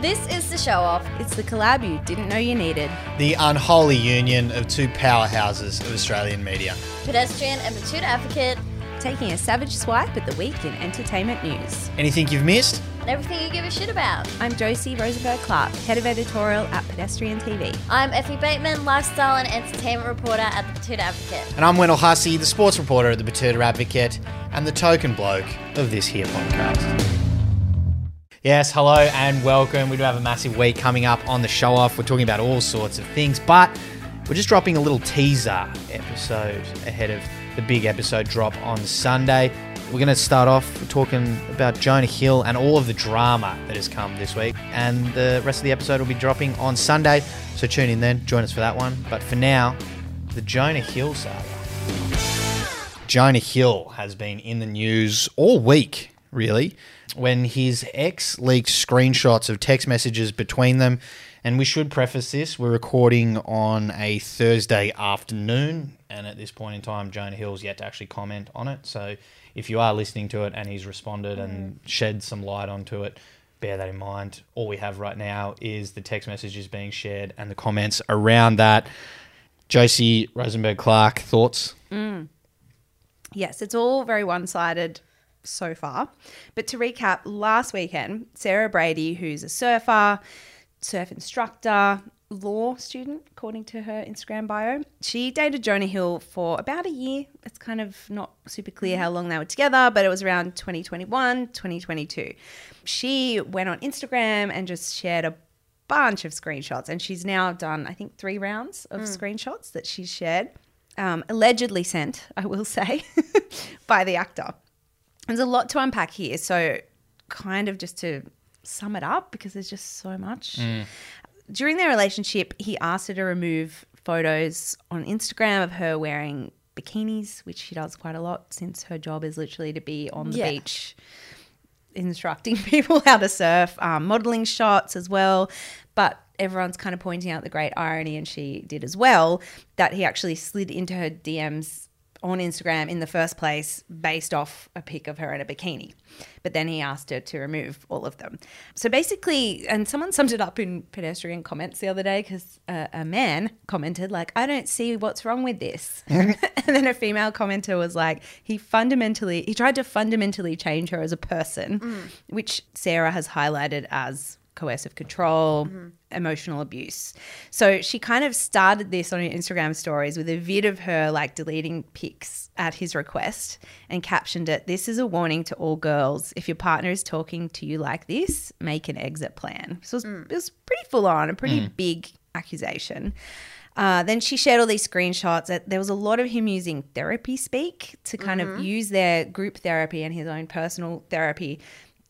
This is the show off. It's the collab you didn't know you needed. The unholy union of two powerhouses of Australian media. Pedestrian and Betoota Advocate, Taking a savage swipe at the week in entertainment news. Anything you've missed? and everything you give a shit about. I'm Josie Rosenberg Clark, head of editorial at Pedestrian TV. I'm Effie Bateman, lifestyle and entertainment reporter at the Betoota Advocate. And I'm Wendell Hussey, the sports reporter at the Betoota Advocate and the token bloke of this here podcast. Yes, hello and welcome. We do have a massive week coming up on the show off. We're talking about all sorts of things, but we're just dropping a little teaser episode ahead of the big episode drop on Sunday. We're going to start off talking about Jonah Hill and all of the drama that has come this week. And the rest of the episode will be dropping on Sunday. So tune in then, join us for that one. But for now, the Jonah Hill saga. Jonah Hill has been in the news all week, really, when his ex leaked screenshots of text messages between them. And we should preface this we're recording on a Thursday afternoon. And at this point in time, Jonah Hill's yet to actually comment on it. So if you are listening to it and he's responded and mm. shed some light onto it, bear that in mind. All we have right now is the text messages being shared and the comments around that. Josie Rosenberg Clark, thoughts? Mm. Yes, it's all very one sided so far. But to recap, last weekend, Sarah Brady, who's a surfer, surf instructor, law student, according to her Instagram bio, she dated Jonah Hill for about a year. It's kind of not super clear how long they were together, but it was around 2021, 2022. She went on Instagram and just shared a bunch of screenshots, and she's now done, I think, three rounds of screenshots that she's shared um, allegedly sent, I will say, by the actor. There's a lot to unpack here. So, kind of just to sum it up, because there's just so much. During their relationship, he asked her to remove photos on Instagram of her wearing bikinis, which she does quite a lot since her job is literally to be on the Yeah. beach instructing people how to surf, um, modeling shots as well. But everyone's kind of pointing out the great irony, and she did as well, that he actually slid into her DMs on Instagram in the first place based off a pic of her in a bikini. But then he asked her to remove all of them. So basically, and someone summed it up in pedestrian comments the other day because uh, a man commented, like, I don't see what's wrong with this. and then a female commenter was like, he fundamentally, he tried to fundamentally change her as a person, which Sarah has highlighted as coercive control, mm-hmm. emotional abuse. So she kind of started this on her Instagram stories with a vid of her like deleting pics at his request and captioned it, This is a warning to all girls. If your partner is talking to you like this, make an exit plan. So it was, mm. it was pretty full on, a pretty mm. big accusation. Uh, then she shared all these screenshots. That there was a lot of him using therapy speak to kind of mm-hmm. use their group therapy and his own personal therapy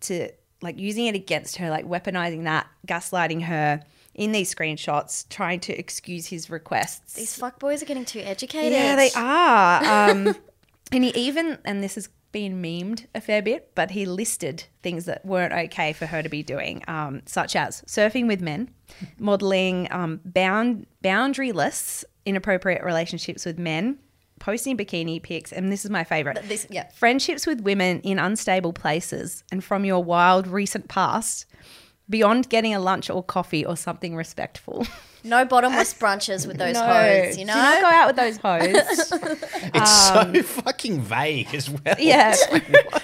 to like using it against her, like weaponizing that, gaslighting her in these screenshots, trying to excuse his requests. These fuckboys are getting too educated. Yeah, they are. Um, and he even, and this has been memed a fair bit, but he listed things that weren't okay for her to be doing, um, such as surfing with men, modeling um, bound boundaryless inappropriate relationships with men, posting bikini pics, and this is my favorite. This, yeah. Friendships with women in unstable places and from your wild recent past, beyond getting a lunch or coffee or something respectful. No bottomless brunches with those No. hoes, you Do know? not go out with those hoes. It's so fucking vague as well. yeah,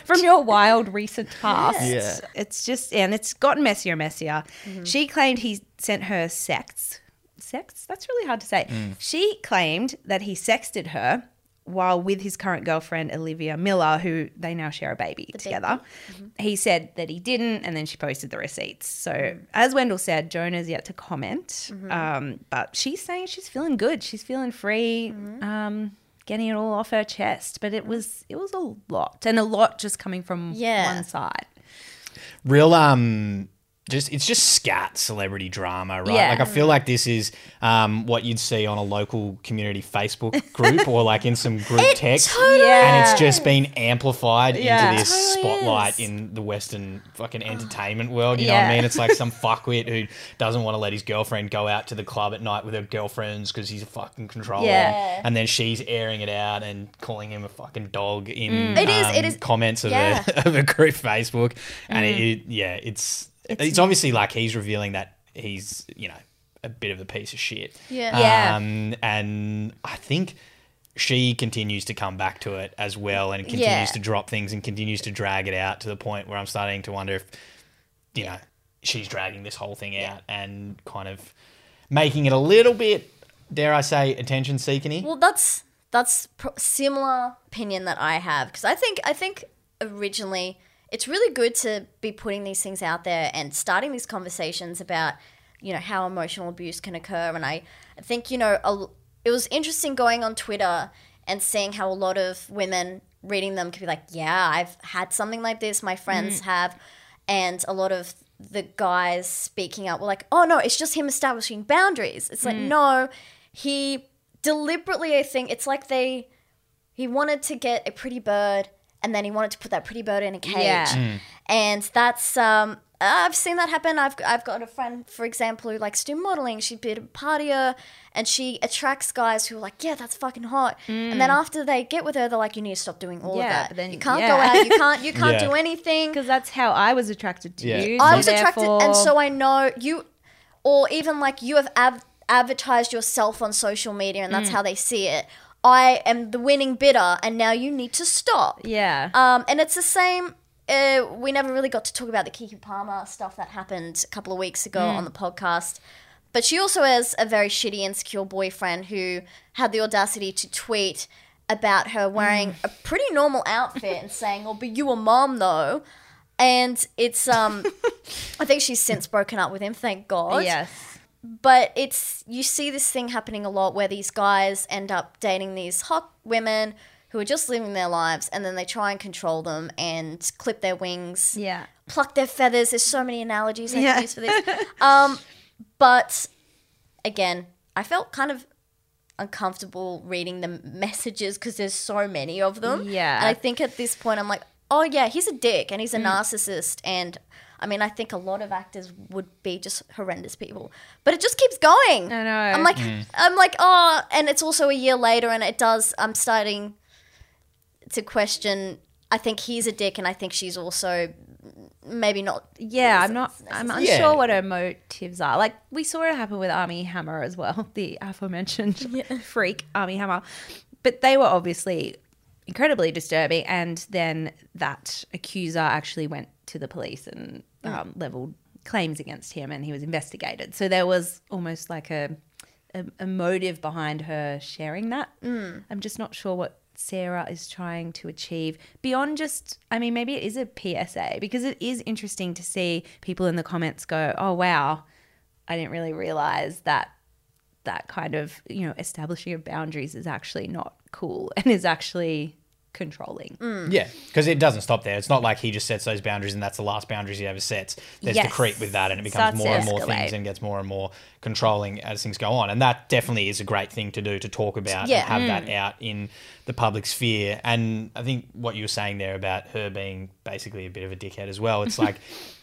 from your wild recent past. Yeah. It's just, and it's gotten messier and messier. Mm-hmm. She claimed he sent her sex. Sex? That's really hard to say. Mm. She claimed that he sexted her while with his current girlfriend, Olivia Miller, who they now share a baby together. Mm-hmm. He said that he didn't, and then she posted the receipts. So, as Wendell said, Jonah's yet to comment, Mm-hmm. um, but she's saying she's feeling good. She's feeling free. Mm-hmm. Um, getting it all off her chest but it was it was a lot and a lot just coming from Yeah. one side real um just it's just scat celebrity drama, right? Yeah. Like I feel like this is um, what you'd see on a local community Facebook group or like in some group text, and it's just been amplified Yeah. into this Totally spotlight is. in the Western fucking entertainment world. You know what I mean? It's like some fuckwit who doesn't want to let his girlfriend go out to the club at night with her girlfriends because he's a fucking controller, Yeah. and then she's airing it out and calling him a fucking dog in It is- it um, is- comments of yeah. a of a group Facebook, and it, it yeah, it's it's, obviously like he's revealing that he's you know a bit of a piece of shit. Yeah. Yeah. Um, and I think she continues to come back to it as well and continues Yeah. to drop things and continues to drag it out to the point where I'm starting to wonder if you know she's dragging this whole thing out and kind of making it a little bit dare I say attention seeking Well, that's that's pro- similar opinion that I have because I think I think originally it's really good to be putting these things out there and starting these conversations about you know how emotional abuse can occur. And I think you know a, it was interesting going on Twitter and seeing how a lot of women reading them could be like yeah I've had something like this. My friends mm. have. And a lot of the guys speaking up were like oh no it's just him establishing boundaries. It's like mm. no he deliberately i think it's like they he wanted to get a pretty bird and then he wanted to put that pretty bird in a cage Yeah. and that's um I've seen that happen. I've I've got a friend, for example, who likes to do modeling. She'd be a partier, and she attracts guys who are like, "Yeah, that's fucking hot." And then after they get with her, they're like, "You need to stop doing all of Mm. That. but then- you can't yeah. go out. You can't. You can't Yeah. do anything." because that's how I was attracted to Yeah. you. I so was attracted, and so I know you, or even like you have av- advertised yourself on social media, and that's Mm. how they see it. I am the winning bidder, and now you need to stop. yeah, Um, and it's the same. Uh, we never really got to talk about the Keke Palmer stuff that happened a couple of weeks ago Mm. on the podcast. But she also has a very shitty, insecure boyfriend who had the audacity to tweet about her wearing Mm. a pretty normal outfit and saying, "Oh, but you a mom though." And it's um, I think she's since broken up with him. Thank God yes, but it's you see this thing happening a lot where these guys end up dating these hot women who are just living their lives and then they try and control them and clip their wings yeah, pluck their feathers there's so many analogies i Yeah. can use for this um, but again i felt kind of uncomfortable reading the messages because there's so many of them Yeah. and i think at this point i'm like oh yeah he's a dick and Mm. he's a narcissist and I mean, I think a lot of actors would be just horrendous people, but it just keeps going. I know. I'm like, I'm like, oh, and it's also a year later, and it does. I'm starting to question. I think he's a dick, and I think she's also maybe not. yeah. I'm not. I'm unsure Yeah. what her motives are. Like we saw it happen with Armie Hammer as well, the aforementioned freak Armie Hammer. But they were obviously incredibly disturbing, and then that accuser actually went to the police and um, leveled claims against him, and he was investigated. So there was almost like a a, a motive behind her sharing that. I'm just not sure what Sarah is trying to achieve beyond just, I mean, maybe it is a PSA because it is interesting to see people in the comments go, oh, wow, I didn't really realize that that kind of, you know, establishing of boundaries is actually not cool and is actually controlling. Mm. Yeah, because it doesn't stop there. It's not like he just sets those boundaries and that's the last boundaries he ever sets. There's the creep with that, and it becomes to more and more things and gets more and more controlling as things go on. And that definitely is a great thing to do to talk about Yeah. and have that mm. out in the public sphere. And I think what you were saying there about her being basically a bit of a dickhead as well. It's like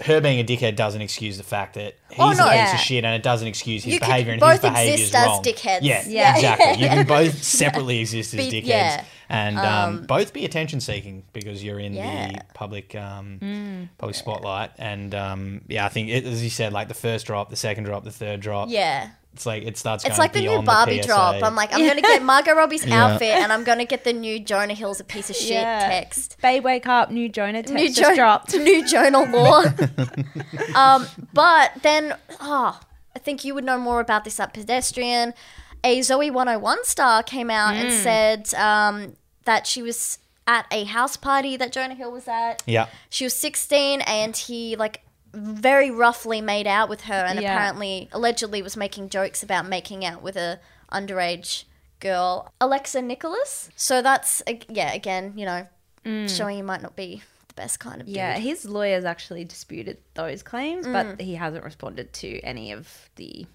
her being a dickhead doesn't excuse the fact that oh, he's Oh, no. a piece Yeah. of shit, and it doesn't excuse his You behavior. And both his behavior is exist as wrong. dickheads. Yeah, Yeah. exactly. You can both separately exist as Be- dickheads yeah. And um, both be attention seeking because you're in the public um, Mm. public spotlight. And um, yeah, I think it, as you said, like the first drop, the second drop, the third drop. Yeah. it's like it starts. It's like the new Barbie PSA. drop. I'm like, I'm gonna get Margot Robbie's Yeah. outfit, and I'm gonna get the new Jonah Hill's a piece of shit Yeah. text. Babe, wake up, new Jonah text New, just Jo- dropped. new Jonah Law. um, but then, oh, I think you would know more about this at Pedestrian. A Zoey 101 star came out and said um, that she was at a house party that Jonah Hill was at. Yeah, She was 16 and he like very roughly made out with her and Yeah. apparently allegedly was making jokes about making out with a underage girl, Alexa Nikolas. So that's yeah, again, you know, showing you might not be the best kind of dude. Yeah, his lawyers actually disputed those claims, Mm. but he hasn't responded to any of the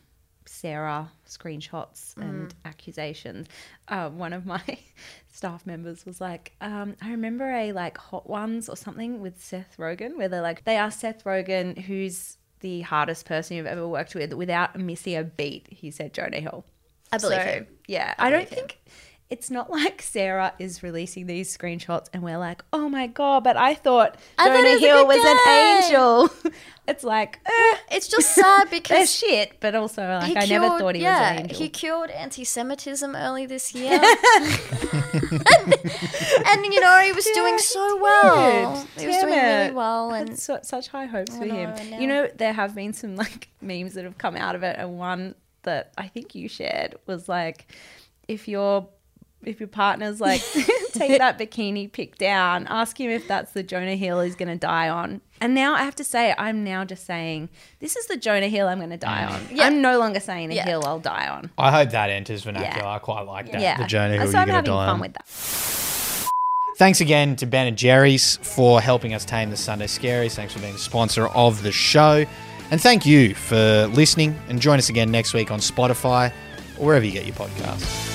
Sarah screenshots Mm. and accusations. Uh, one of my staff members was like, um, I remember a like Hot Ones or something with Seth Rogen, where they're like, they asked Seth Rogen, who's the hardest person you've ever worked with without missing a beat. He said Jonah Hill. I believe so, him. Yeah, I, don't think him. It's not like Sarah is releasing these screenshots and we're like, oh my god, but I thought I Jonah Hill was an angel. it's like, eh, It's just sad because shit, but also like I cured, never thought he yeah, was an angel. he cured anti-Semitism early this year, and, you know he was Yeah, doing so well. He was doing really well, and such high hopes for know, him. Know. You know, there have been some like memes that have come out of it, and one that I think you shared was like, if your if your partner's like take that bikini pic down, ask him if that's the Jonah Hill he's going to die on. And now I have to say, I'm now just saying this is the Jonah Hill I'm going to die mm. on. Yeah. I'm no longer saying the Yeah. hill I'll die on. I hope that enters vernacular. Yeah. I quite like that. Yeah, The Jonah Hill so you're I'm going having to die fun on. with that. Thanks again to Ben and Jerry's for helping us tame the Sunday Scaries. Thanks for being a sponsor of the show. And thank you for listening. And join us again next week on Spotify or wherever you get your podcasts.